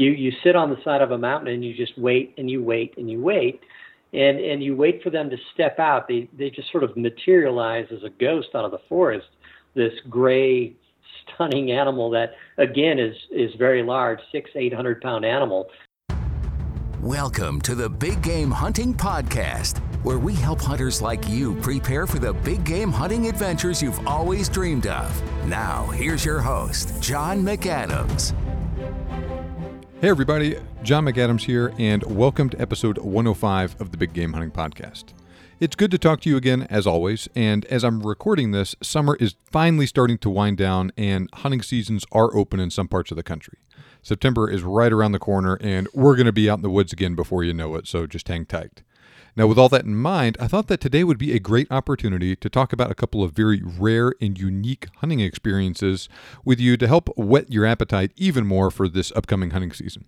you you sit on the side of a mountain and you just wait and you wait and you wait. And and you wait for them to step out. They they just sort of materialize as a ghost out of the forest. This gray stunning animal that again is is very large six eight hundred pound animal. Welcome to the big game hunting podcast where we help hunters like you prepare for the big game hunting adventures you've always dreamed of. Now here's your host john mcadams Hey, everybody, John McAdams here, and welcome to episode 105 of the Big Game Hunting Podcast. It's good to talk to you again, as always, and as I'm recording this, summer is finally starting to wind down, and hunting seasons are open in some parts of the country. September is right around the corner, and we're going to be out in the woods again before you know it, so just hang tight. Now, with all that in mind, I thought that today would be a great opportunity to talk about a couple of very rare and unique hunting experiences with you to help whet your appetite even more for this upcoming hunting season.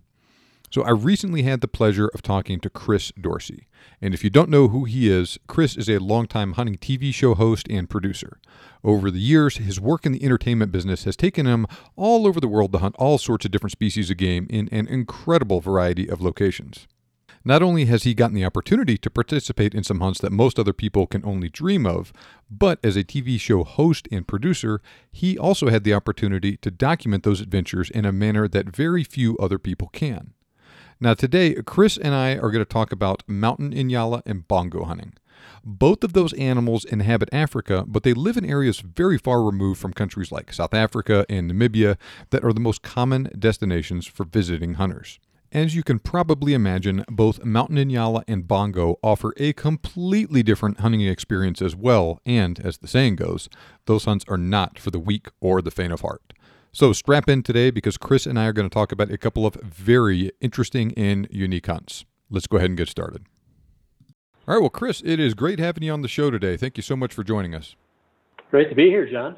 So, I recently had the pleasure of talking to Chris Dorsey. And if you don't know who he is, Chris is a longtime hunting TV show host and producer. Over the years, his work in the entertainment business has taken him all over the world to hunt all sorts of different species of game in an incredible variety of locations. Not only has he gotten the opportunity to participate in some hunts that most other people can only dream of, but as a TV show host and producer, he also had the opportunity to document those adventures in a manner that very few other people can. Now, today, Chris and I are going to talk about mountain inyala and bongo hunting. Both of those animals inhabit Africa, but they live in areas very far removed from countries like South Africa and Namibia that are the most common destinations for visiting hunters. As you can probably imagine, both Mountain Inyala and Bongo offer a completely different hunting experience as well, and as the saying goes, those hunts are not for the weak or the faint of heart. So strap in today because Chris and I are going to talk about a couple of very interesting and unique hunts. Let's go ahead and get started. All right, well, Chris, it is great having you on the show today. Thank you so much for joining us. Great to be here, John.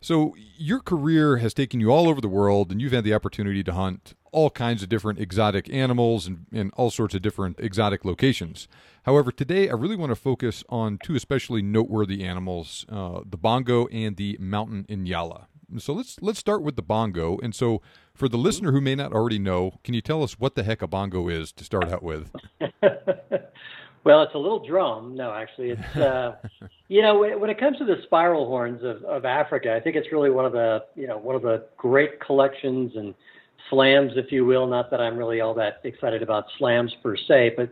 So, your career has taken you all over the world, and you've had the opportunity to hunt all kinds of different exotic animals and, and all sorts of different exotic locations. However, today I really want to focus on two especially noteworthy animals: uh, the bongo and the mountain inyala. So let's let's start with the bongo. And so, for the listener who may not already know, can you tell us what the heck a bongo is to start out with? well, it's a little drum. No, actually, it's uh, you know when it comes to the spiral horns of, of Africa, I think it's really one of the you know one of the great collections and slams, if you will. Not that I'm really all that excited about slams per se, but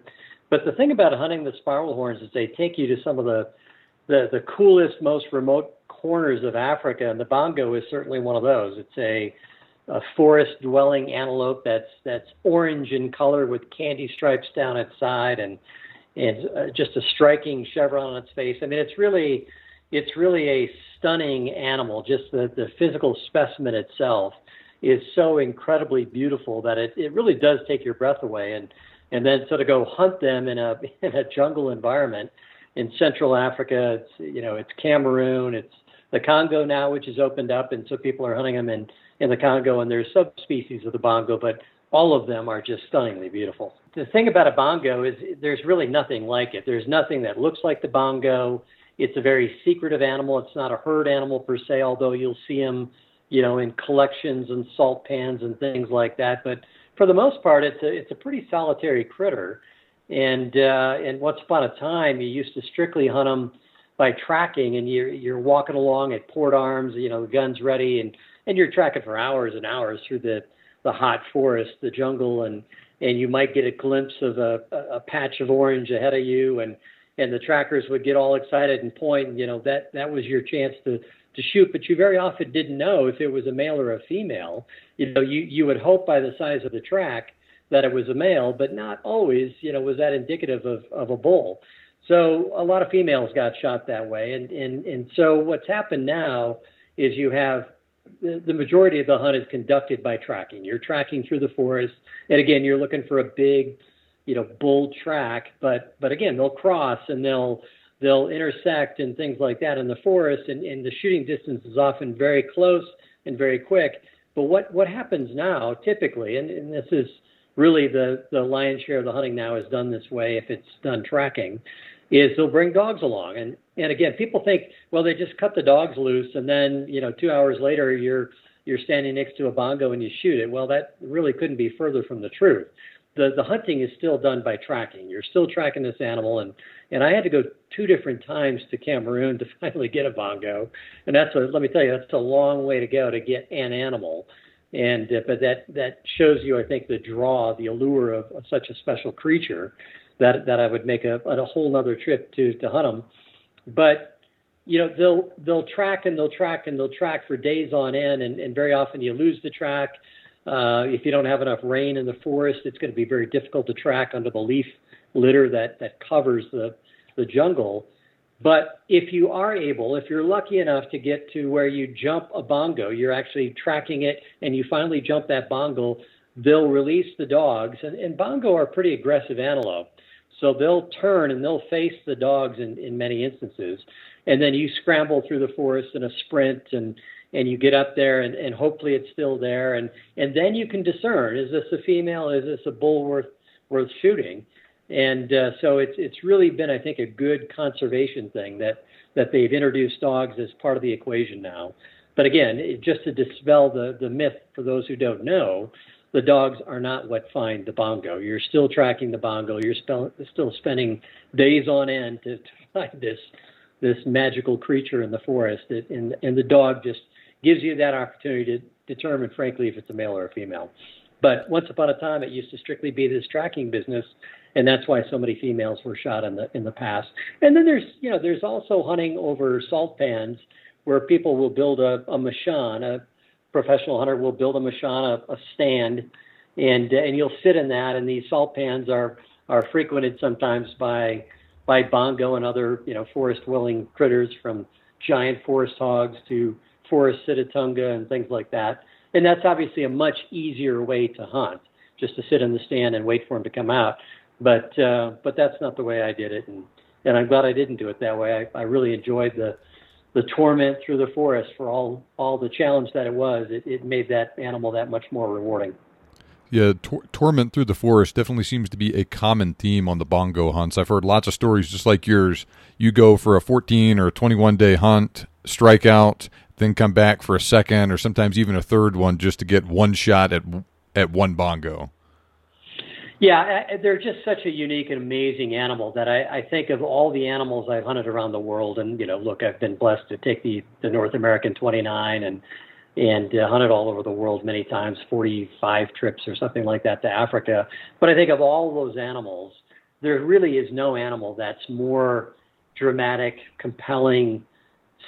but the thing about hunting the spiral horns is they take you to some of the the, the coolest, most remote corners of Africa, and the bongo is certainly one of those. It's a a forest dwelling antelope that's that's orange in color with candy stripes down its side and and uh, just a striking chevron on its face. I mean, it's really it's really a stunning animal. Just the the physical specimen itself is so incredibly beautiful that it, it really does take your breath away and and then sort of go hunt them in a in a jungle environment in Central Africa. It's you know it's Cameroon, it's the Congo now, which has opened up, and so people are hunting them in in the Congo, and there's subspecies of the bongo, but all of them are just stunningly beautiful. The thing about a bongo is there's really nothing like it. There's nothing that looks like the bongo. It's a very secretive animal. It's not a herd animal per se, although you'll see them you know, in collections and salt pans and things like that. But for the most part, it's a it's a pretty solitary critter. And uh, and once upon a time, you used to strictly hunt them by tracking, and you're you're walking along at port arms, you know, gun's ready, and and you're tracking for hours and hours through the the hot forest, the jungle, and and you might get a glimpse of a, a patch of orange ahead of you, and and the trackers would get all excited and point, you know that that was your chance to to shoot, but you very often didn't know if it was a male or a female. You know, you, you would hope by the size of the track that it was a male, but not always, you know, was that indicative of, of a bull. So a lot of females got shot that way. And, and, and so what's happened now is you have the, majority of the hunt is conducted by tracking. You're tracking through the forest. And again, you're looking for a big, you know, bull track, but, but again, they'll cross and they'll, they'll intersect and things like that in the forest, and, and the shooting distance is often very close and very quick. But what, what happens now, typically, and, and this is really the, the lion's share of the hunting now is done this way if it's done tracking, is they'll bring dogs along. And, and again, people think, well, they just cut the dogs loose, and then, you know, two hours later, you're you're standing next to a bongo and you shoot it. Well, that really couldn't be further from the truth. The the hunting is still done by tracking. You're still tracking this animal, and and I had to go two different times to Cameroon to finally get a bongo, and that's a let me tell you that's a long way to go to get an animal, and uh, but that that shows you I think the draw, the allure of, of such a special creature, that that I would make a a whole other trip to to hunt them, but you know they'll they'll track and they'll track and they'll track for days on end and, and very often you lose the track. Uh, if you don't have enough rain in the forest it's going to be very difficult to track under the leaf litter that that covers the the jungle. But if you are able if you're lucky enough to get to where you jump a bongo you're actually tracking it and you finally jump that bongo they'll release the dogs. And, and bongo are pretty aggressive antelope so they'll turn and they'll face the dogs in, in many instances. And then you scramble through the forest in a sprint and and you get up there and, and hopefully it's still there. And and then you can discern is this a female? Is this a bull worth worth shooting? And uh, so it's it's really been I think a good conservation thing that that they've introduced dogs as part of the equation now. But again it, just to dispel the the myth for those who don't know the dogs are not what find the bongo you're still tracking the bongo you're still still spending days on end to, to find this this magical creature in the forest, it, and and the dog just gives you that opportunity to determine, frankly, if it's a male or a female. But once upon a time, it used to strictly be this tracking business, and that's why so many females were shot in the in the past. And then there's you know there's also hunting over salt pans where people will build a, a machan, a professional hunter will build a machan, a, stand, and and you'll sit in that, and these salt pans are are frequented sometimes by by bongo and other you know forest dwelling critters from giant forest hogs to forest sitatunga and things like that. And that's obviously a much easier way to hunt, just to sit in the stand and wait for them to come out. But uh, but that's not the way I did it, and and I'm glad I didn't do it that way. I, I really enjoyed the the torment through the forest for all all the challenge that it was. It, it made that animal that much more rewarding. Yeah, tor- torment through the forest definitely seems to be a common theme on the bongo hunts. I've heard lots of stories just like yours. You go for a 14 or a 21 day hunt, strike out, then come back for a second or sometimes even a third one just to get one shot at at one bongo. Yeah, they're just such a unique and amazing animal that I, I think of all the animals I've hunted around the world, and you know, look, I've been blessed to take the the North American 29 and and uh, hunted all over the world many times, 45 trips or something like that to Africa. But I think of all those animals, there really is no animal that's more dramatic, compelling,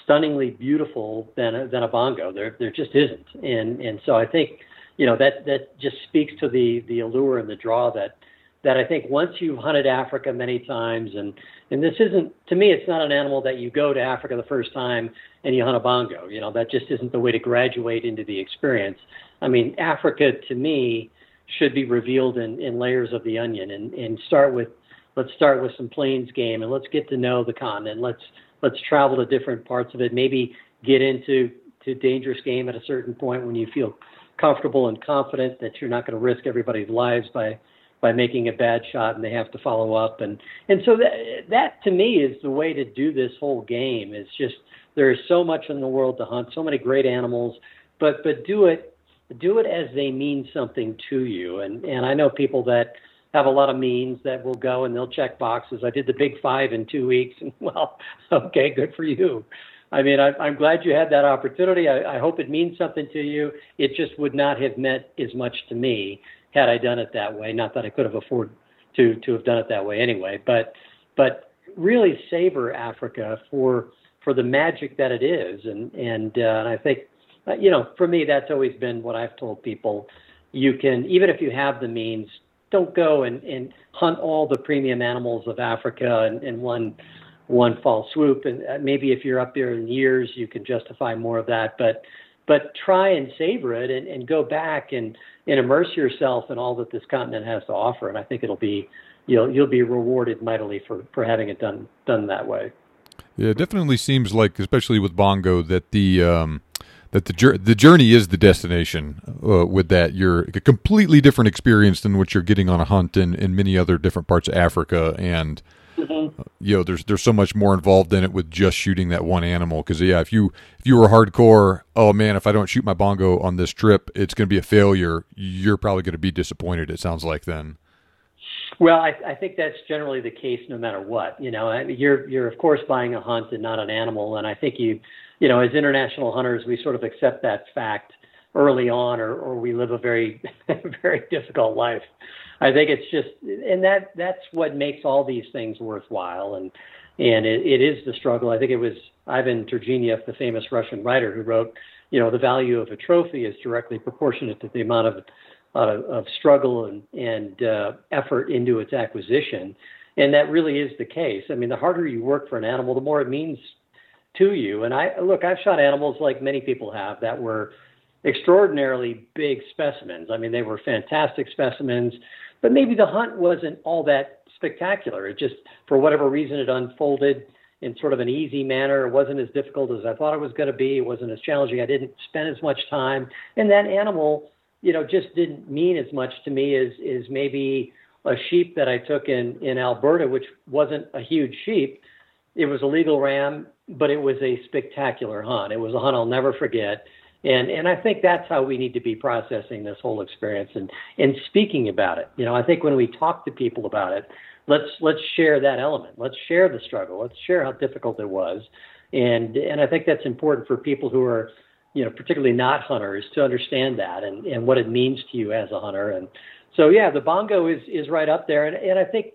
stunningly beautiful than a, than a bongo. There there just isn't. And and so I think you know that that just speaks to the the allure and the draw that that I think once you've hunted Africa many times, and and this isn't to me, it's not an animal that you go to Africa the first time and you hunt a bongo. You know, that just isn't the way to graduate into the experience. I mean, Africa to me should be revealed in, in layers of the onion, and and start with let's start with some plains game, and let's get to know the continent. Let's let's travel to different parts of it. Maybe get into to dangerous game at a certain point when you feel comfortable and confident that you're not going to risk everybody's lives by by making a bad shot and they have to follow up. And and so that that to me is the way to do this whole game is just there is so much in the world to hunt so many great animals but but do it do it as they mean something to you. And and I know people that have a lot of means that will go and they'll check boxes. I did the big 5 in 2 weeks and well okay good for you I mean, I, I'm glad you had that opportunity. I, I hope it means something to you. It just would not have meant as much to me had I done it that way. Not that I could have afforded to to have done it that way anyway, but but really savor Africa for for the magic that it is, and and, uh, and I think uh, you know for me that's always been what I've told people. You can even if you have the means, don't go and, and hunt all the premium animals of Africa in, in one one fall swoop. And uh, maybe if you're up there in years, you can justify more of that. But but try and savor it and, and go back and, and immerse yourself in all that this continent has to offer. And I think it'll be you'll you'll be rewarded mightily for, for having it done done that way. Yeah, it definitely seems like, especially with Bongo, that the um, that the the journey is the destination. Uh, with that, you're a completely different experience than what you're getting on a hunt in, in many other different parts of Africa, and mm-hmm. uh, you know, there's there's so much more involved in it with just shooting that one animal. Because yeah, if you if you were hardcore, oh man, if I don't shoot my bongo on this trip, it's going to be a failure. You're probably going to be disappointed. It sounds like then. Well, I, I think that's generally the case no matter what. You know, you're you're of course buying a hunt and not an animal, and I think you you know, as international hunters, we sort of accept that fact early on, or, or we live a very, very difficult life. I think it's just, and that that's what makes all these things worthwhile, and and it, it is the struggle. I think it was Ivan Turgenev, the famous Russian writer, who wrote, you know, the value of a trophy is directly proportionate to the amount of uh, of struggle and and uh, effort into its acquisition, and that really is the case. I mean, the harder you work for an animal, the more it means to you. And I look, I've shot animals like many people have that were extraordinarily big specimens. I mean, they were fantastic specimens, but maybe the hunt wasn't all that spectacular. It just, for whatever reason, it unfolded in sort of an easy manner. It wasn't as difficult as I thought it was going to be. It wasn't as challenging. I didn't spend as much time, and that animal, you know, just didn't mean as much to me as is maybe a sheep that I took in in Alberta, which wasn't a huge sheep. It was a legal ram but it was a spectacular hunt. It was a hunt I'll never forget. And and I think that's how we need to be processing this whole experience and and speaking about it. You know, I think when we talk to people about it, let's let's share that element. Let's share the struggle. Let's share how difficult it was. And and I think that's important for people who are, you know, particularly not hunters to understand that and, and what it means to you as a hunter. And so yeah, the bongo is is right up there. And and I think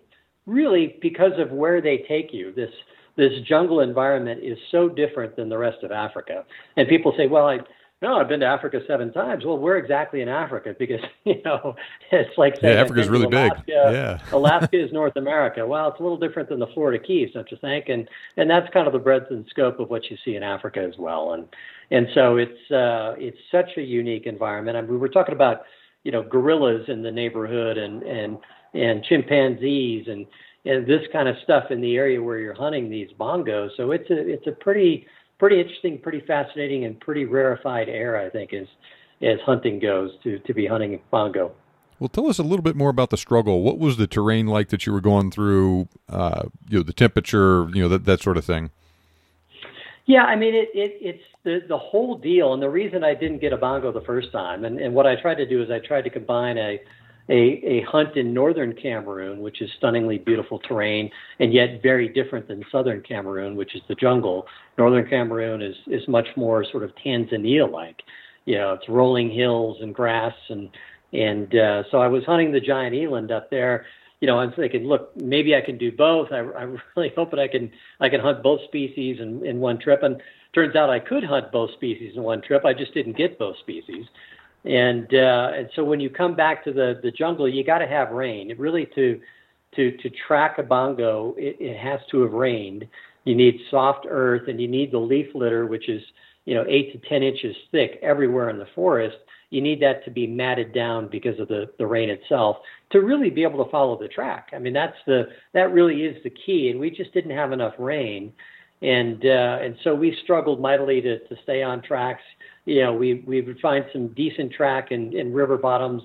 really because of where they take you, this this jungle environment is so different than the rest of Africa. And people say, well, I no, I've been to Africa seven times. Well, where exactly in Africa? Because you know, it's like saying, yeah, Africa's really Alaska, big. Yeah, Alaska is North America. Well, it's a little different than the Florida Keys, don't you think? And and that's kind of the breadth and scope of what you see in Africa as well. And and so it's uh, it's such a unique environment. I mean, we were talking about you know gorillas in the neighborhood and and and chimpanzees and and this kind of stuff in the area where you're hunting these bongos. So it's a it's a pretty pretty interesting, pretty fascinating, and pretty rarefied air, I think, as as hunting goes to to be hunting bongo. Well, tell us a little bit more about the struggle. What was the terrain like that you were going through? Uh, you know, the temperature, you know, that that sort of thing. Yeah, I mean, it, it it's the the whole deal, and the reason I didn't get a bongo the first time, and, and what I tried to do is I tried to combine a a, a hunt in northern Cameroon, which is stunningly beautiful terrain, and yet very different than southern Cameroon, which is the jungle. Northern Cameroon is is much more sort of Tanzania-like. You know, it's rolling hills and grass, and and uh, so I was hunting the giant eland up there. You know, I'm thinking, look, maybe I can do both. I, I really hope that I can I can hunt both species in, in one trip. And turns out I could hunt both species in one trip. I just didn't get both species. And uh, and so when you come back to the the jungle, you got to have rain. It really to to to track a bongo, it, it has to have rained. You need soft earth, and you need the leaf litter, which is you know eight to ten inches thick everywhere in the forest. You need that to be matted down because of the the rain itself to really be able to follow the track. I mean that's the that really is the key, and we just didn't have enough rain, and uh, and so we struggled mightily to to stay on tracks you know, we we would find some decent track in, in river bottoms,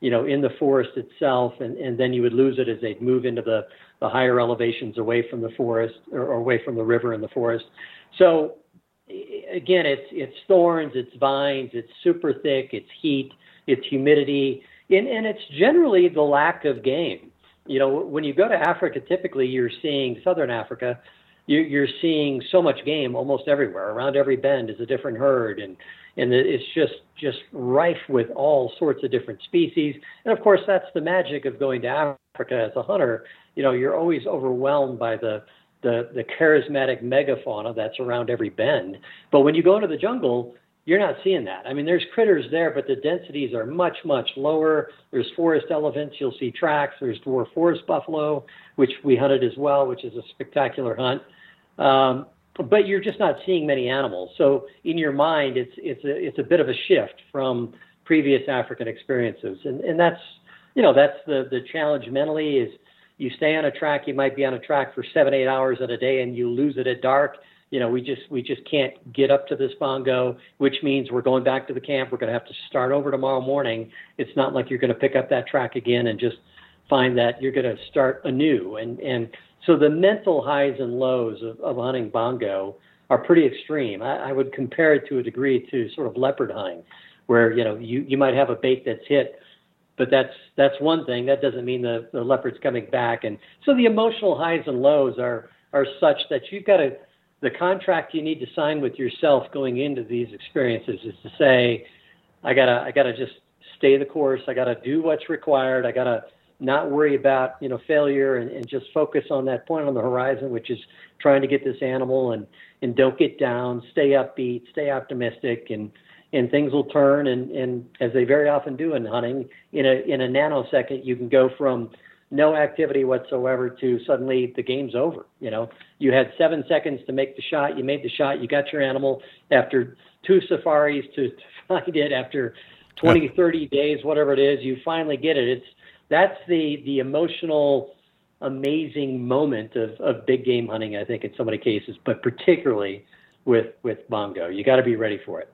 you know, in the forest itself, and, and then you would lose it as they'd move into the, the higher elevations away from the forest or, or away from the river and the forest. So again, it's it's thorns, it's vines, it's super thick, it's heat, it's humidity, and, and it's generally the lack of game. You know, when you go to Africa, typically you're seeing southern Africa, you're seeing so much game almost everywhere. Around every bend is a different herd, and and it's just just rife with all sorts of different species. And of course, that's the magic of going to Africa as a hunter. You know, you're always overwhelmed by the the, the charismatic megafauna that's around every bend. But when you go into the jungle, you're not seeing that. I mean, there's critters there, but the densities are much, much lower. There's forest elephants. You'll see tracks. There's dwarf forest buffalo, which we hunted as well, which is a spectacular hunt. Um, but you're just not seeing many animals. So in your mind, it's it's a it's a bit of a shift from previous African experiences, and and that's you know that's the the challenge mentally is you stay on a track, you might be on a track for seven eight hours in a day, and you lose it at dark. you know, we just we just can't get up to this bongo, which means we're going back to the camp. We're going to have to start over tomorrow morning. It's not like you're going to pick up that track again and just find that you're going to start anew. And and so the mental highs and lows of, of hunting bongo are pretty extreme. I, I would compare it to a degree to sort of leopard hunting, where you know you you might have a bait that's hit but that's that's one thing. That doesn't mean the, the leopard's coming back. And so the emotional highs and lows are are such that you've got to the contract you need to sign with yourself going into these experiences is to say, I gotta I gotta just stay the course. I gotta do what's required. I gotta not worry about you know failure and, and just focus on that point on the horizon, which is trying to get this animal and and don't get down. Stay upbeat. Stay optimistic and and things will turn and, and as they very often do in hunting, in a in a nanosecond you can go from no activity whatsoever to suddenly the game's over. You know, you had seven seconds to make the shot, you made the shot, you got your animal after two safaris to, to find it after 20, 30 days, whatever it is, you finally get it. It's that's the the emotional amazing moment of, of big game hunting, I think, in so many cases, but particularly with with bongo. You got to be ready for it.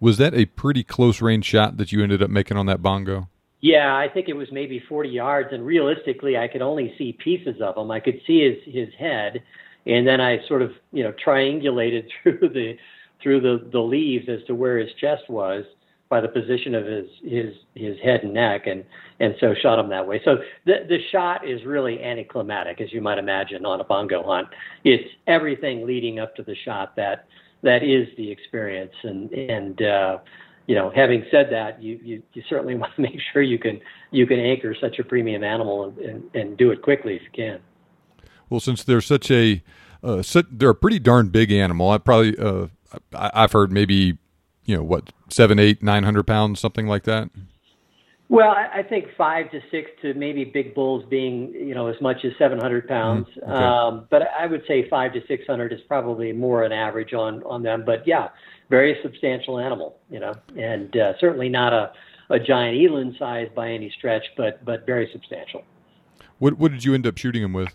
Was that a pretty close range shot that you ended up making on that bongo? Yeah, I think it was maybe 40 yards, and realistically, I could only see pieces of him. I could see his his head, and then I sort of you know triangulated through the through the the leaves as to where his chest was by the position of his his his head and neck, and and so shot him that way. So the the shot is really anticlimactic, as you might imagine, on a bongo hunt. It's everything leading up to the shot that that is the experience. And and uh, you know, having said that, you, you you certainly want to make sure you can you can anchor such a premium animal and, and, and do it quickly if you can. Well, since they're such a uh, they're a pretty darn big animal. I probably uh, I, have heard maybe you know what seven, eight, nine hundred pounds, something like that. Well, I, I think five to six to maybe big bulls being, you know, as much as 700 pounds. Mm, okay. um, but I would say five to 600 is probably more an average on, on them. But yeah, very substantial animal, you know, and uh, certainly not a, a giant eland size by any stretch, but, but very substantial. What, what did you end up shooting him with?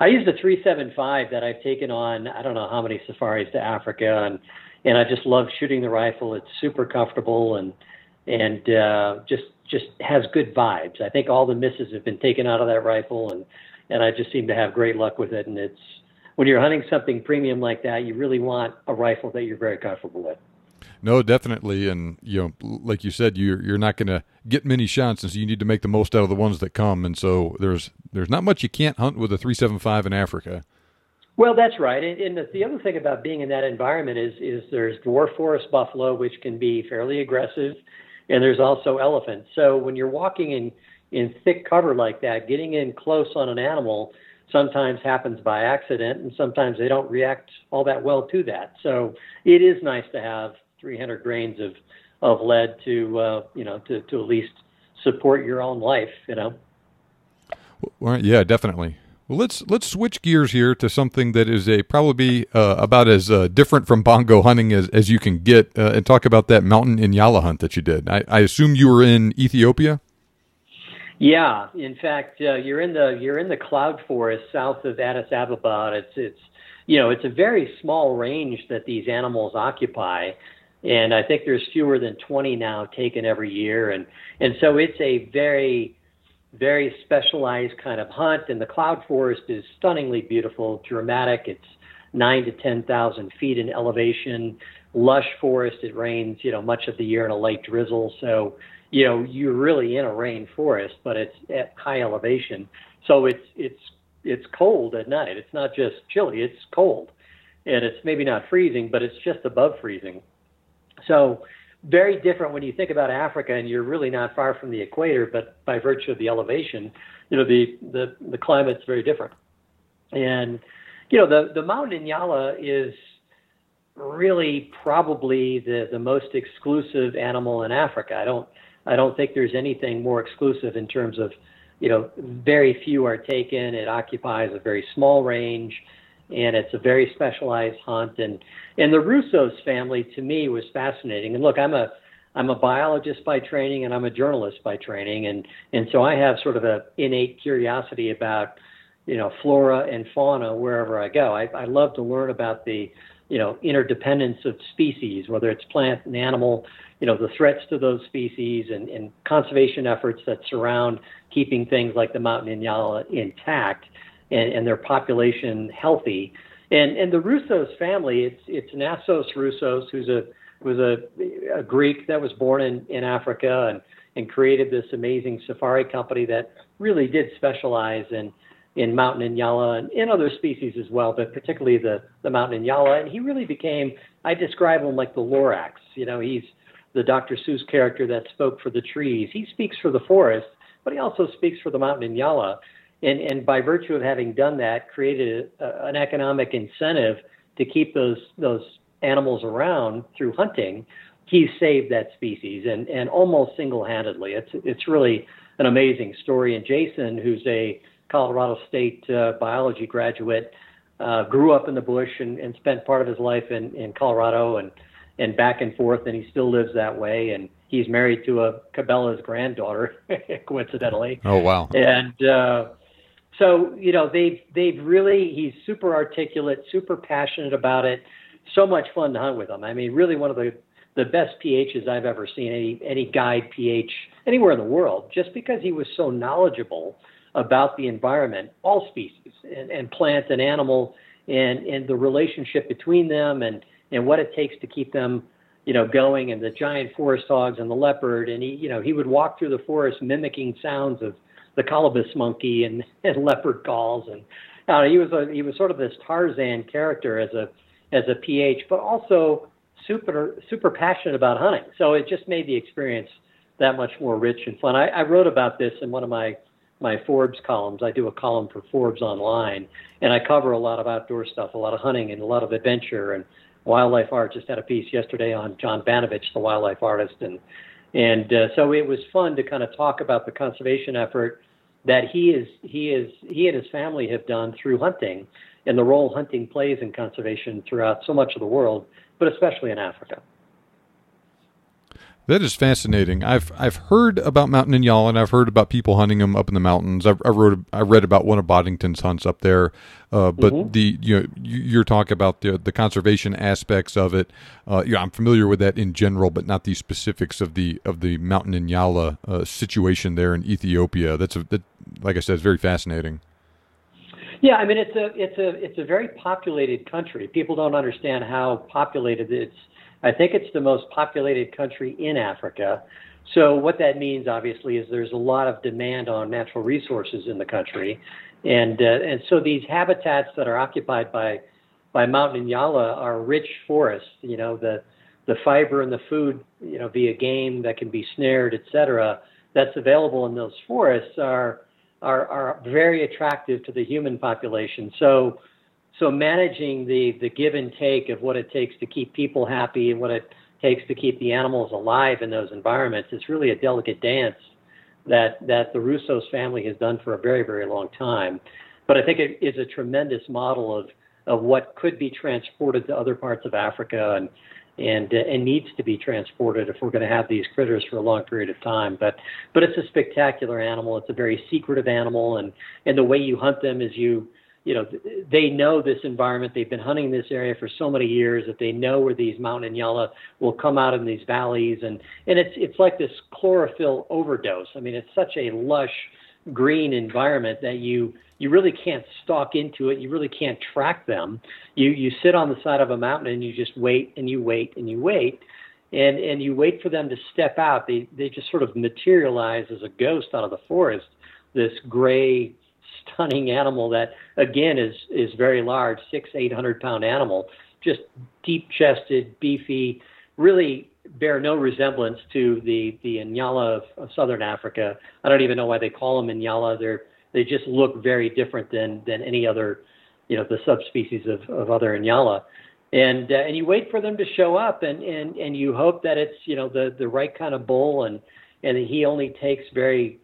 I used a 375 that I've taken on, I don't know how many safaris to Africa. And, and I just love shooting the rifle. It's super comfortable and, and uh, just just has good vibes. I think all the misses have been taken out of that rifle, and and I just seem to have great luck with it. And it's when you're hunting something premium like that, you really want a rifle that you're very comfortable with. No, definitely, and you know, like you said, you're you're not going to get many shots, and so you need to make the most out of the ones that come. And so there's there's not much you can't hunt with a 375 in Africa. Well, that's right. And, and the, the other thing about being in that environment is is there's dwarf forest buffalo, which can be fairly aggressive and there's also elephants. So when you're walking in in thick cover like that, getting in close on an animal sometimes happens by accident, and sometimes they don't react all that well to that. So it is nice to have 300 grains of of lead to uh, you know to to at least support your own life. You know. Well, yeah, definitely. Well, let's let's switch gears here to something that is a probably uh, about as uh, different from bongo hunting as, as you can get, uh, and talk about that mountain Inyala hunt that you did. I, I assume you were in Ethiopia. Yeah, in fact, uh, you're in the you're in the cloud forest south of Addis Ababa. It's it's you know it's a very small range that these animals occupy, and I think there's fewer than 20 now taken every year, and and so it's a very very specialized kind of hunt. And the cloud forest is stunningly beautiful, dramatic. It's nine to 10,000 feet in elevation, lush forest. It rains, you know, much of the year in a light drizzle. So, you know, you're really in a rain forest, but it's at high elevation. So it's, it's, it's cold at night. It's not just chilly, it's cold. And it's maybe not freezing, but it's just above freezing. So very different when you think about Africa, and you're really not far from the equator, but by virtue of the elevation, you know the the the climate's very different. And you know the the mountain Inyala is really probably the the most exclusive animal in Africa. I don't I don't think there's anything more exclusive in terms of you know very few are taken. It occupies a very small range and it's a very specialized hunt. And and the Roussos family to me was fascinating. And look, I'm a I'm a biologist by training, and I'm a journalist by training, and and so I have sort of a innate curiosity about you know, flora and fauna wherever I go. I, I love to learn about the, you know, interdependence of species, whether it's plant and animal, you know, the threats to those species and, and conservation efforts that surround keeping things like the mountain inyala intact and, and their population healthy. And and the Roussos family, it's it's Nassos Roussos, who's a was a, a Greek that was born in, in Africa and, and created this amazing safari company that really did specialize in in mountain inyala and in other species as well, but particularly the, the mountain inyala. And he really became, I describe him like the Lorax. You know, he's the Dr. Seuss character that spoke for the trees. He speaks for the forest, but he also speaks for the mountain inyala. And, and by virtue of having done that, created a, an economic incentive to keep those those animals around through hunting. He saved that species and, and almost single-handedly. It's it's really an amazing story. And Jason, who's a Colorado State uh, biology graduate, uh, grew up in the bush and, and spent part of his life in, in Colorado and, and back and forth, and he still lives that way. And he's married to a Cabela's granddaughter, coincidentally. Oh wow! And uh, so you know they've they've really he's super articulate, super passionate about it. So much fun to hunt with him. I mean, really one of the the best PHs I've ever seen any any guide PH anywhere in the world, just because he was so knowledgeable about the environment, all species, and, and plant and animal, and, and the relationship between them, and, and what it takes to keep them, you know, going, and the giant forest hogs and the leopard, and he, you know, he would walk through the forest mimicking sounds of the colobus monkey and, and leopard calls, and uh, he was a he was sort of this Tarzan character as a as a PH, but also super super passionate about hunting. So it just made the experience that much more rich and fun. I, I wrote about this in one of my my Forbes columns. I do a column for Forbes online, and I cover a lot of outdoor stuff, a lot of hunting, and a lot of adventure and wildlife art. Just had a piece yesterday on John Banovich, the wildlife artist, and and uh, so it was fun to kind of talk about the conservation effort that he is he is he and his family have done through hunting, and the role hunting plays in conservation throughout so much of the world, but especially in Africa. That is fascinating. I've I've heard about mountain inyala, and I've heard about people hunting them up in the mountains. I've, I wrote I read about one of Boddington's hunts up there, uh, but mm-hmm. the you know you're talking about the the conservation aspects of it. Uh, yeah, I'm familiar with that in general, but not the specifics of the of the mountain inyala uh, situation there in Ethiopia. That's a that, like I said, it's very fascinating. Yeah, I mean it's a it's a it's a very populated country. People don't understand how populated it's I think it's the most populated country in Africa. So what that means, obviously, is there's a lot of demand on natural resources in the country, and uh, and so these habitats that are occupied by by mountain inyala are rich forests. You know, the the fiber and the food, you know, via game that can be snared, et cetera, that's available in those forests are are are very attractive to the human population. So so managing the the give and take of what it takes to keep people happy and what it takes to keep the animals alive in those environments is really a delicate dance that that the Roussos family has done for a very very long time. But I think it is a tremendous model of of what could be transported to other parts of Africa and and uh, and needs to be transported if we're going to have these critters for a long period of time. But but it's a spectacular animal. It's a very secretive animal, and and the way you hunt them is you you know, they know this environment. They've been hunting this area for so many years that they know where these mountain inyala will come out in these valleys, and and it's it's like this chlorophyll overdose. I mean, it's such a lush green environment that you you really can't stalk into it. You really can't track them. You you sit on the side of a mountain and you just wait and you wait and you wait, and and you wait for them to step out. They they just sort of materialize as a ghost out of the forest. This gray stunning animal that again is is very large, six eight hundred pound animal, just deep chested, beefy, really bear no resemblance to the the Inyala of, of southern Africa. I don't even know why they call them Inyala. They're they just look very different than than any other, you know, the subspecies of, of other Inyala. And uh, and you wait for them to show up, and, and and you hope that it's you know the the right kind of bull, and and he only takes very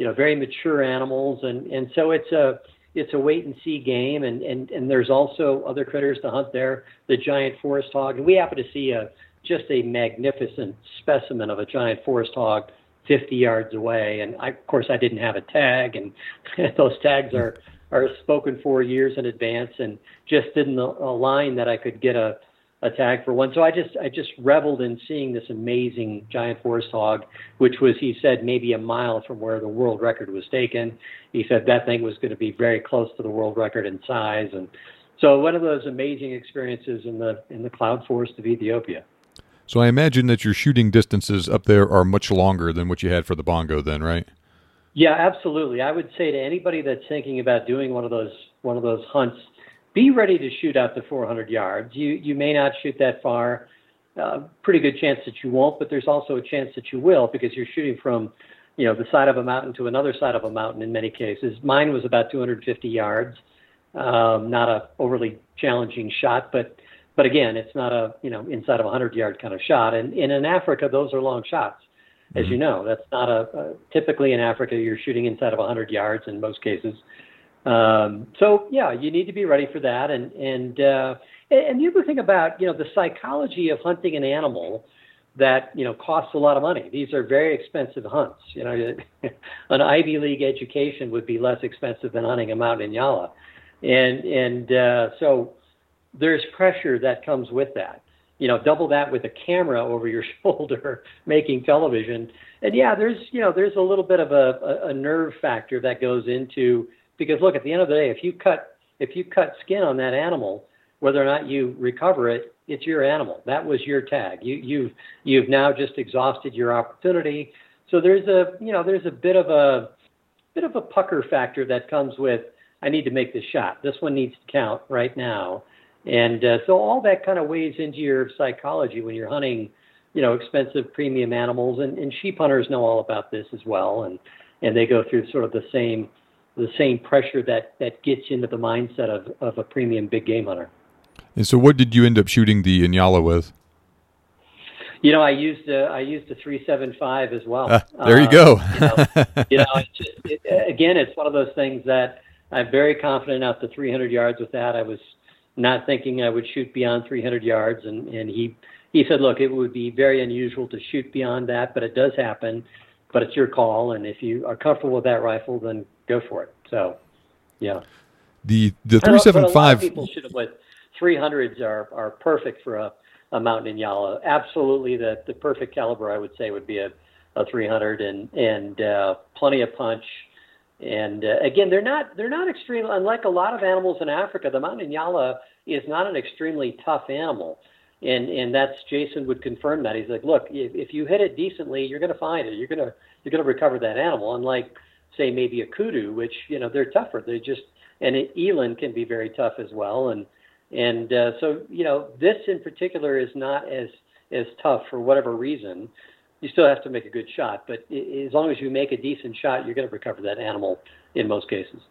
you know, very mature animals, and and so it's a it's a wait and see game, and and and there's also other critters to hunt there. The giant forest hog, and we happen to see a just a magnificent specimen of a giant forest hog 50 yards away. And I, of course, I didn't have a tag, and those tags are are spoken for years in advance, and just didn't align that I could get a a tag for one. So I just I just reveled in seeing this amazing giant forest hog, which was he said maybe a mile from where the world record was taken. He said that thing was going to be very close to the world record in size, and so one of those amazing experiences in the in the cloud forest of Ethiopia. So I imagine that your shooting distances up there are much longer than what you had for the bongo, then, right? Yeah, absolutely. I would say to anybody that's thinking about doing one of those one of those hunts be ready to shoot out to 400 yards. You you may not shoot that far. Uh, pretty good chance that you won't, but there's also a chance that you will because you're shooting from, you know, the side of a mountain to another side of a mountain in many cases. Mine was about 250 yards. Um, not a overly challenging shot, but but again, it's not a you know inside of a 100 yard kind of shot. And, and in Africa, those are long shots, as mm-hmm. you know. That's not a, a typically in Africa you're shooting inside of 100 yards in most cases. Um, so yeah, you need to be ready for that. And and uh, and the other thing about you know the psychology of hunting an animal that you know costs a lot of money. These are very expensive hunts. You know, an Ivy League education would be less expensive than hunting a mountain inyala, and and uh, so there's pressure that comes with that. You know, double that with a camera over your shoulder making television, and yeah, there's you know there's a little bit of a, a, a nerve factor that goes into because look, at the end of the day, if you cut if you cut skin on that animal, whether or not you recover it, it's your animal. That was your tag. You you've you've now just exhausted your opportunity. So there's a you know there's a bit of a bit of a pucker factor that comes with I need to make this shot. This one needs to count right now. And uh, so all that kind of weighs into your psychology when you're hunting, you know, expensive premium animals. And, and sheep hunters know all about this as well, and and they go through sort of the same the same pressure that that gets into the mindset of of a premium big game hunter. And so, what did you end up shooting the Inyala with? You know, I used a, I used a three seven five as well. Uh, there you uh, go. you know, you know it's just, it, again, it's one of those things that I'm very confident out to 300 yards with that. I was not thinking I would shoot beyond 300 yards, and and he he said, look, it would be very unusual to shoot beyond that, but it does happen. But it's your call, and if you are comfortable with that rifle, then go for it. So, yeah. The the three seven five. People should have went. Three hundreds are are perfect for a, a mountain inyala. Absolutely, the the perfect caliber I would say would be a a 300 and and uh, plenty of punch. And uh, again, they're not they're not extreme. Unlike a lot of animals in Africa, the mountain inyala is not an extremely tough animal. And and that's Jason would confirm that. He's like, look, if, if you hit it decently, you're going to find it. You're gonna you're gonna recover that animal. Unlike say maybe a kudu, which you know they're tougher. They just and an eland can be very tough as well. And and uh, so you know this in particular is not as as tough for whatever reason. You still have to make a good shot, but as long as you make a decent shot, you're going to recover that animal in most cases.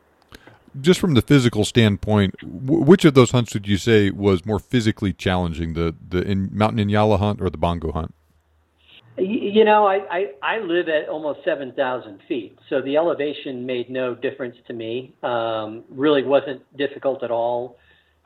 Just from the physical standpoint, which of those hunts would you say was more physically challenging, the the in, mountain inyala hunt or the bongo hunt? You know, I, I, I live at almost 7,000 feet, so the elevation made no difference to me. Um, really wasn't difficult at all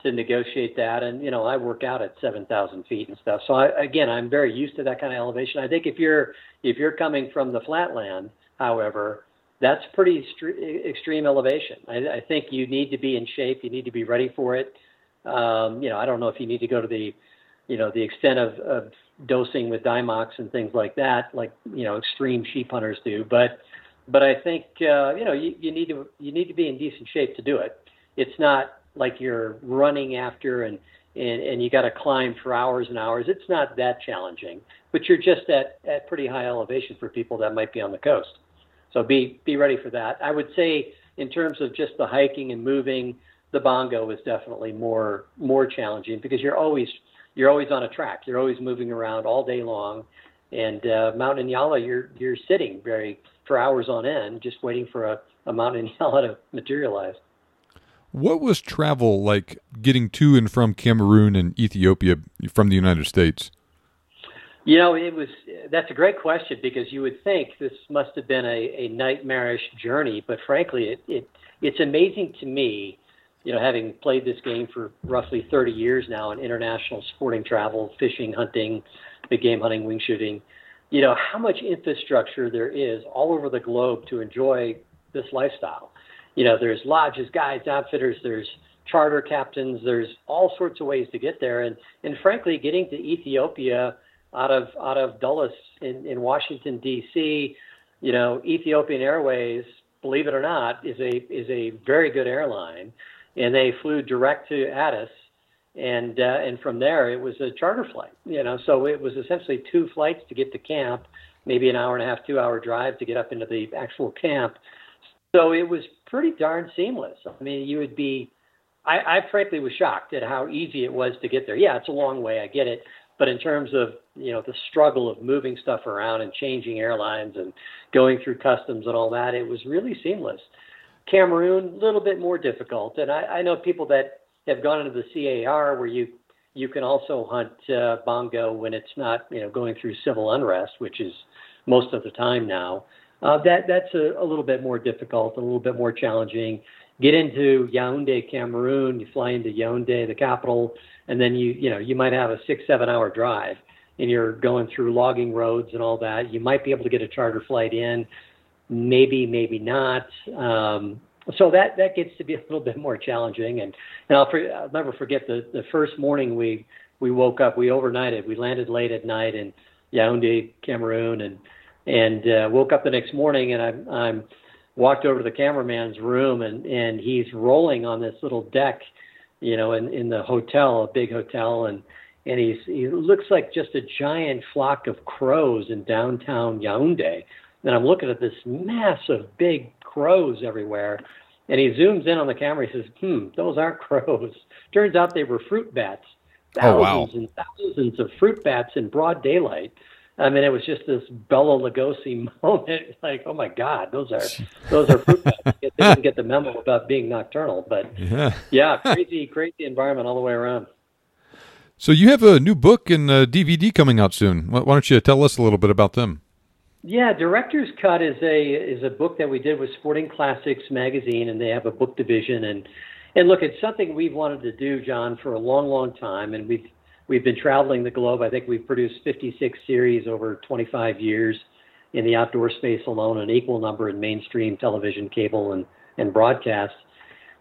to negotiate that. And, you know, I work out at 7,000 feet and stuff. So I, again, I'm very used to that kind of elevation. I think if you're, if you're coming from the flatland, however, that's pretty stre- extreme elevation. I, I think you need to be in shape. You need to be ready for it. Um, you know, I don't know if you need to go to the, you know, the extent of, of dosing with Diamox and things like that, like you know extreme sheep hunters do. But but I think uh, you know you, you need to you need to be in decent shape to do it. It's not like you're running after and and, and you got to climb for hours and hours. It's not that challenging, but you're just at, at pretty high elevation for people that might be on the coast. So be be ready for that. I would say in terms of just the hiking and moving, the bongo is definitely more more challenging because you're always you're always on a track. You're always moving around all day long. And uh, Mountain Inyala, you're you're sitting very for hours on end, just waiting for a, a Mountain Inyala to materialize. What was travel like getting to and from Cameroon and Ethiopia from the United States? You know, it was that's a great question because you would think this must have been a, a nightmarish journey, but frankly, it, it it's amazing to me you know, having played this game for roughly 30 years now in international sporting travel, fishing, hunting, big game hunting, wing shooting, you know, how much infrastructure there is all over the globe to enjoy this lifestyle. you know, there's lodges, guides, outfitters, there's charter captains, there's all sorts of ways to get there. And, and frankly, getting to Ethiopia out of, out of Dulles in, in Washington, D.C., you know, Ethiopian Airways, believe it or not, is a, is a very good airline. And they flew direct to Addis and uh, and from there it was a charter flight. You know, so it was essentially two flights to get to camp, maybe an hour and a half, two hour drive to get up into the actual camp. So it was pretty darn seamless. I mean, you would be. I, I frankly was shocked at how easy it was to get there. Yeah, it's a long way, I get it, but in terms of you know the struggle of moving stuff around and changing airlines and going through customs and all that, it was really seamless. Cameroon, a little bit more difficult, and I, I know people that have gone into the CAR where you you can also hunt uh, bongo when it's not you know going through civil unrest, which is most of the time now. Uh, that that's a, a little bit more difficult, a little bit more challenging. Get into Yaoundé, Cameroon. You fly into Yaoundé, the capital, and then you you know you might have a six seven hour drive, and you're going through logging roads and all that. You might be able to get a charter flight in, maybe maybe not. Um, so that that gets to be a little bit more challenging. And and I'll, for, I'll never forget the the first morning we we woke up. We overnighted. We landed late at night in Yaoundé, Cameroon, and and uh, woke up the next morning. And I'm I'm walked over to the cameraman's room, and and he's rolling on this little deck, you know, in in the hotel, a big hotel, and and he's he looks like just a giant flock of crows in downtown Yaoundé. And I'm looking at this massive, big crows everywhere. And he zooms in on the camera. He says, "Hmm, those aren't crows." Turns out they were fruit bats. Thousands oh, wow. and thousands of fruit bats in broad daylight. I mean, it was just this Bela Lugosi moment. Like, oh my God, those are those are fruit bats. They didn't get the memo about being nocturnal, but yeah, yeah crazy, crazy environment all the way around. So you have a new book and a DVD coming out soon. Why don't you tell us a little bit about them? Yeah, Director's Cut is a is a book that we did with Sporting Classics magazine, and they have a book division. and And look, it's something we've wanted to do, John, for a long, long time, and we've we've been traveling the globe. I think we've produced 56 series over 25 years in the outdoor space alone, an equal number in mainstream television, cable, and and broadcast.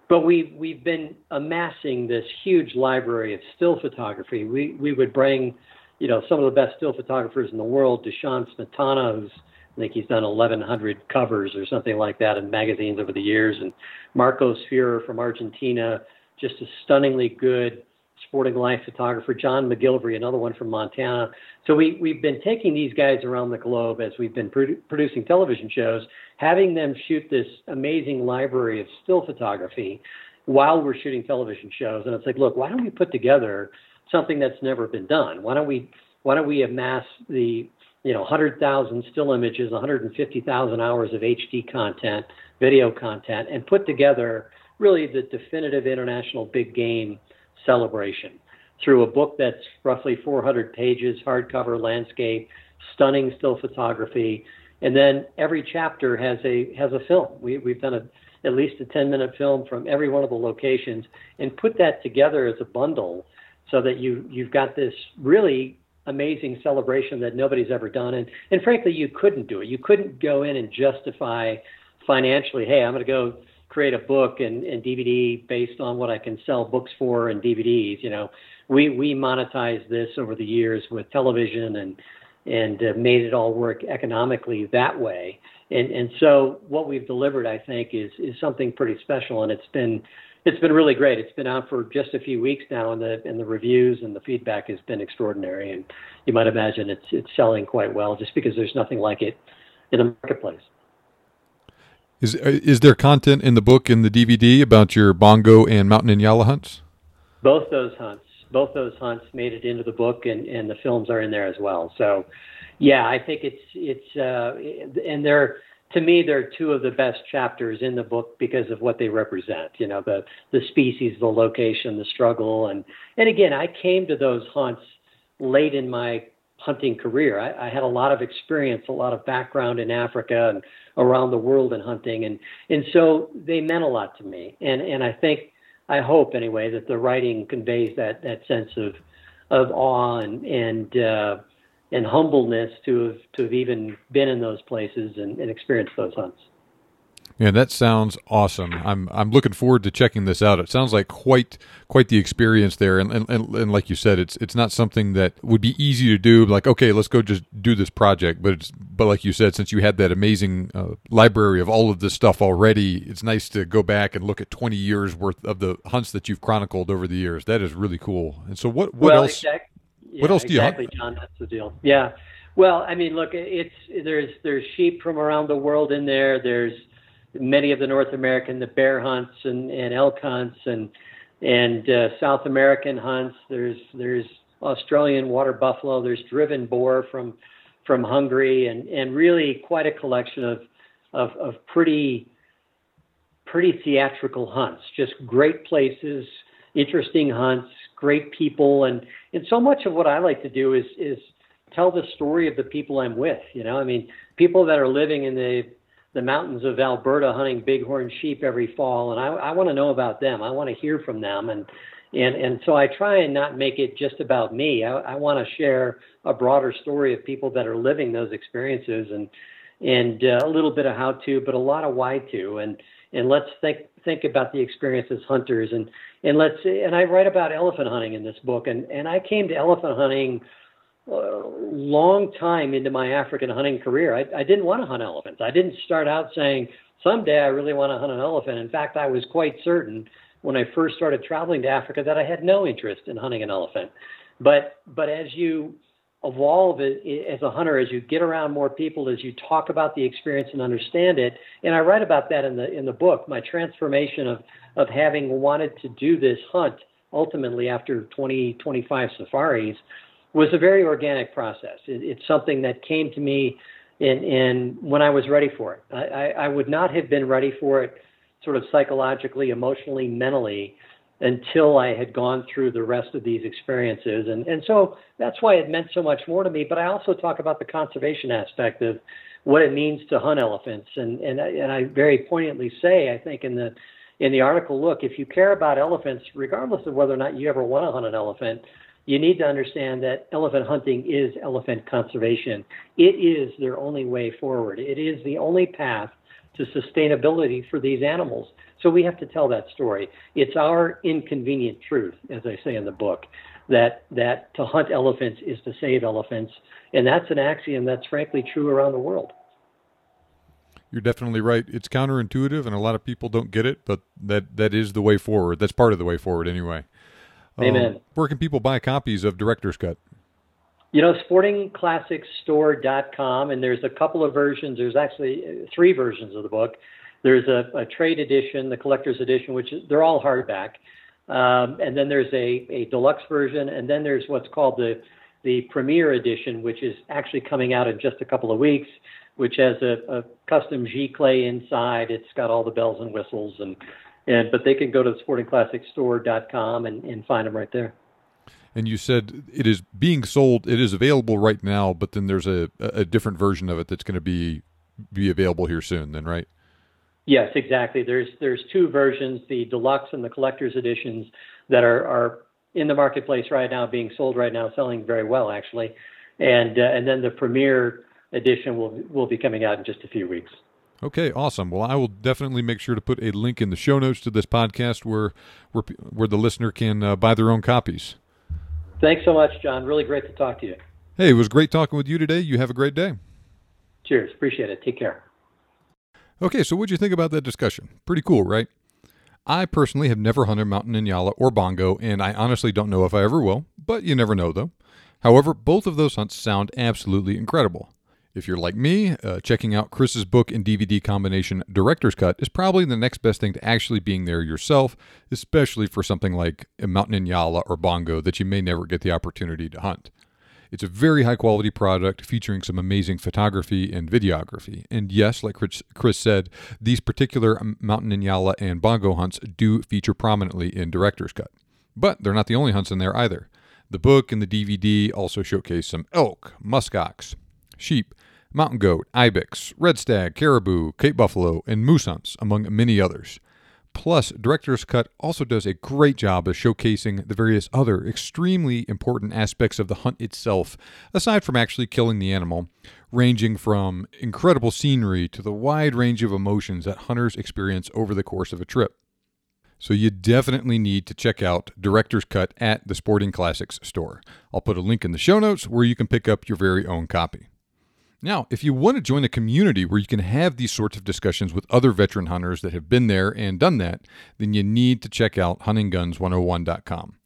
But we we've been amassing this huge library of still photography. We we would bring you know, some of the best still photographers in the world, Dusan Smetana, who's I think he's done 1,100 covers or something like that in magazines over the years, and Marcos Fuhrer from Argentina, just a stunningly good sporting life photographer. John McGillivray, another one from Montana. So we we've been taking these guys around the globe as we've been produ- producing television shows, having them shoot this amazing library of still photography while we're shooting television shows. And it's like, look, why don't we put together something that's never been done. Why don't we why don't we amass the you know 100,000 still images, 150,000 hours of HD content, video content, and put together really the definitive international big game celebration through a book that's roughly 400 pages, hardcover landscape, stunning still photography, and then every chapter has a has a film. We, we've done a, at least a 10 minute film from every one of the locations and put that together as a bundle so that you you've got this really amazing celebration that nobody's ever done. And and frankly you couldn't do it. You couldn't go in and justify financially hey i'm going to go create a book and, and dvd based on what i can sell books for and dvds you know. We we monetized this over the years with television and and uh, made it all work economically that way. And and so what we've delivered i think is is something pretty special and it's been it's been really great. It's been out for just a few weeks now, and the and the reviews and the feedback has been extraordinary. And you might imagine it's it's selling quite well, just because there's nothing like it in the marketplace. Is is there content in the book and the DVD about your bongo and mountain Inyala hunts? Both those hunts, both those hunts made it into the book, and and the films are in there as well. So, yeah, I think it's it's uh, and they're to me, they're two of the best chapters in the book because of what they represent. You know, the the species, the location, the struggle, and and again, I came to those hunts late in my hunting career. I, I had a lot of experience, a lot of background in Africa and around the world in hunting, and and so they meant a lot to me. And and I think, I hope anyway, that the writing conveys that that sense of of awe and and uh, and humbleness to have to have even been in those places and, and experienced those hunts. Yeah, that sounds awesome. I'm I'm looking forward to checking this out. It sounds like quite quite the experience there, and and, and, and like you said, it's it's not something that would be easy to do. Like, okay, let's go just do this project. But it's but like you said, since you had that amazing uh, library of all of this stuff already, it's nice to go back and look at 20 years worth of the hunts that you've chronicled over the years. That is really cool. And so, what what well, else? Exactly, yeah, what else do you exactly, John? That's the deal. Yeah. Well, I mean, look, it's there's there's sheep from around the world in there. There's many of the North American, the bear hunts and, and elk hunts and and uh, South American hunts. There's there's Australian water buffalo. There's driven boar from from Hungary and and really quite a collection of of, of pretty pretty theatrical hunts. Just great places, interesting hunts, great people, and and so much of what I like to do is is tell the story of the people I'm with. You know, I mean, people that are living in the the mountains of Alberta hunting bighorn sheep every fall, and I, I want to know about them. I want to hear from them, and and and so I try and not make it just about me. I, I want to share a broader story of people that are living those experiences, and and uh, a little bit of how to, but a lot of why to, and and let's think think about the experience as hunters, and and let's and I write about elephant hunting in this book, and and I came to elephant hunting a long time into my African hunting career, I, I didn't want to hunt elephants. I didn't start out saying, someday I really want to hunt an elephant. In fact, I was quite certain when I first started traveling to Africa that I had no interest in hunting an elephant. But but as you evolve as a hunter, as you get around more people, as you talk about the experience and understand it, and I write about that in the in the book, my transformation of of having wanted to do this hunt ultimately after 20 25 safaris was a very organic process. It, it's something that came to me in, in when I was ready for it. I, I, I would not have been ready for it sort of psychologically, emotionally, mentally until I had gone through the rest of these experiences. And, and so that's why it meant so much more to me. But I also talk about the conservation aspect of what it means to hunt elephants. And, and, and I very poignantly say, I think in the, in the article, look, if you care about elephants, regardless of whether or not you ever want to hunt an elephant, you need to understand that elephant hunting is elephant conservation. It is their only way forward. It is the only path to sustainability for these animals. So we have to tell that story. It's our inconvenient truth, as I say in the book, that that to hunt elephants is to save elephants, and that's an axiom that's frankly true around the world. You're definitely right. It's counterintuitive, and a lot of people don't get it, but that that is the way forward. That's part of the way forward, anyway. Amen. Um, where can people buy copies of Director's Cut? You know, sportingclassicstore.com, and there's a couple of versions. There's actually uh, three versions of the book. There's a, a trade edition, the collector's edition, which is, they're all hardback. Um, and then there's a, a deluxe version, and then there's what's called the the premier edition, which is actually coming out in just a couple of weeks, which has a, a custom giclée inside. It's got all the bells and whistles and and but they can go to the sportingclassicstore.com and, and find them right there. And you said it is being sold. It is available right now, but then there's a, a different version of it that's going to be be available here soon. Then, right? Yes, exactly. There's there's two versions: the deluxe and the collector's editions that are are in the marketplace right now, being sold right now, selling very well actually, and uh, and then the premier edition will will be coming out in just a few weeks. Okay, awesome. Well, I will definitely make sure to put a link in the show notes to this podcast where where, where the listener can uh, buy their own copies. Thanks so much, John. Really great to talk to you. Hey, it was great talking with you today. You have a great day. Cheers. Appreciate it. Take care. Okay, so what'd you think about that discussion? Pretty cool, right? I personally have never hunted mountain Inyala or bongo, and I honestly don't know if I ever will, but you never know though. However, both of those hunts sound absolutely incredible. If you're like me, uh, checking out Chris's book and DVD combination Director's Cut is probably the next best thing to actually being there yourself, especially for something like a Mountain Inyala or Bongo that you may never get the opportunity to hunt. It's a very high quality product featuring some amazing photography and videography. And yes, like Chris said, these particular Mountain Inyala and Bongo hunts do feature prominently in Director's Cut. But they're not the only hunts in there either. The book and the DVD also showcase some elk, muskox, sheep, mountain goat, ibex, red stag, caribou, Cape buffalo, and moose hunts, among many others. Plus, Director's Cut also does a great job of showcasing the various other extremely important aspects of the hunt itself, aside from actually killing the animal, ranging from incredible scenery to the wide range of emotions that hunters experience over the course of a trip. So you definitely need to check out Director's Cut at the Sporting Classics store. I'll put a link in the show notes where you can pick up your very own copy. Now, if you want to join a community where you can have these sorts of discussions with other veteran hunters that have been there and done that, then you need to check out huntingguns101.com.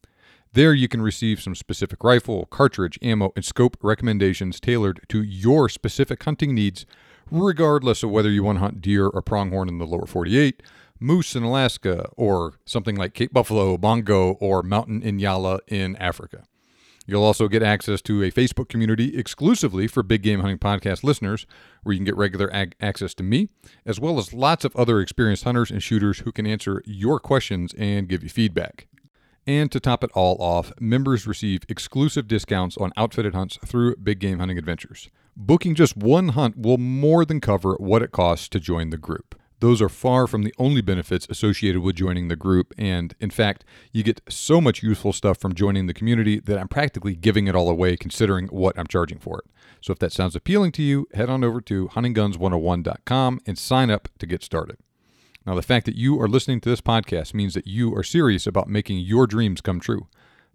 There you can receive some specific rifle, cartridge, ammo, and scope recommendations tailored to your specific hunting needs, regardless of whether you want to hunt deer or pronghorn in the lower 48, moose in Alaska, or something like Cape Buffalo, Bongo, or Mountain Inyala in Africa. You'll also get access to a Facebook community exclusively for Big Game Hunting Podcast listeners, where you can get regular ag- access to me, as well as lots of other experienced hunters and shooters who can answer your questions and give you feedback. And to top it all off, members receive exclusive discounts on outfitted hunts through Big Game Hunting Adventures. Booking just one hunt will more than cover what it costs to join the group. Those are far from the only benefits associated with joining the group, and in fact, you get so much useful stuff from joining the community that I'm practically giving it all away considering what I'm charging for it. So if that sounds appealing to you, head on over to huntingguns101.com and sign up to get started. Now, the fact that you are listening to this podcast means that you are serious about making your dreams come true.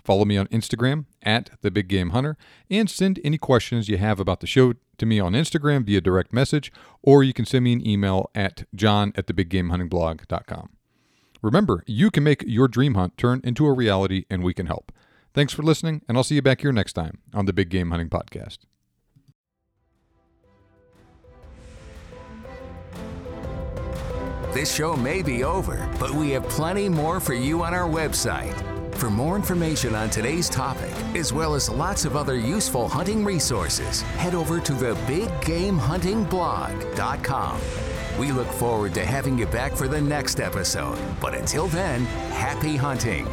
Follow me on Instagram at the Big Game Hunter and send any questions you have about the show to me on Instagram via direct message, or you can send me an email at john at thebiggamehuntingblog.com. Remember, you can make your dream hunt turn into a reality, and we can help. Thanks for listening, and I'll see you back here next time on the Big Game Hunting Podcast. This show may be over, but we have plenty more for you on our website. For more information on today's topic, as well as lots of other useful hunting resources, head over to the BigGameHuntingBlog.com. We look forward to having you back for the next episode, but until then, happy hunting.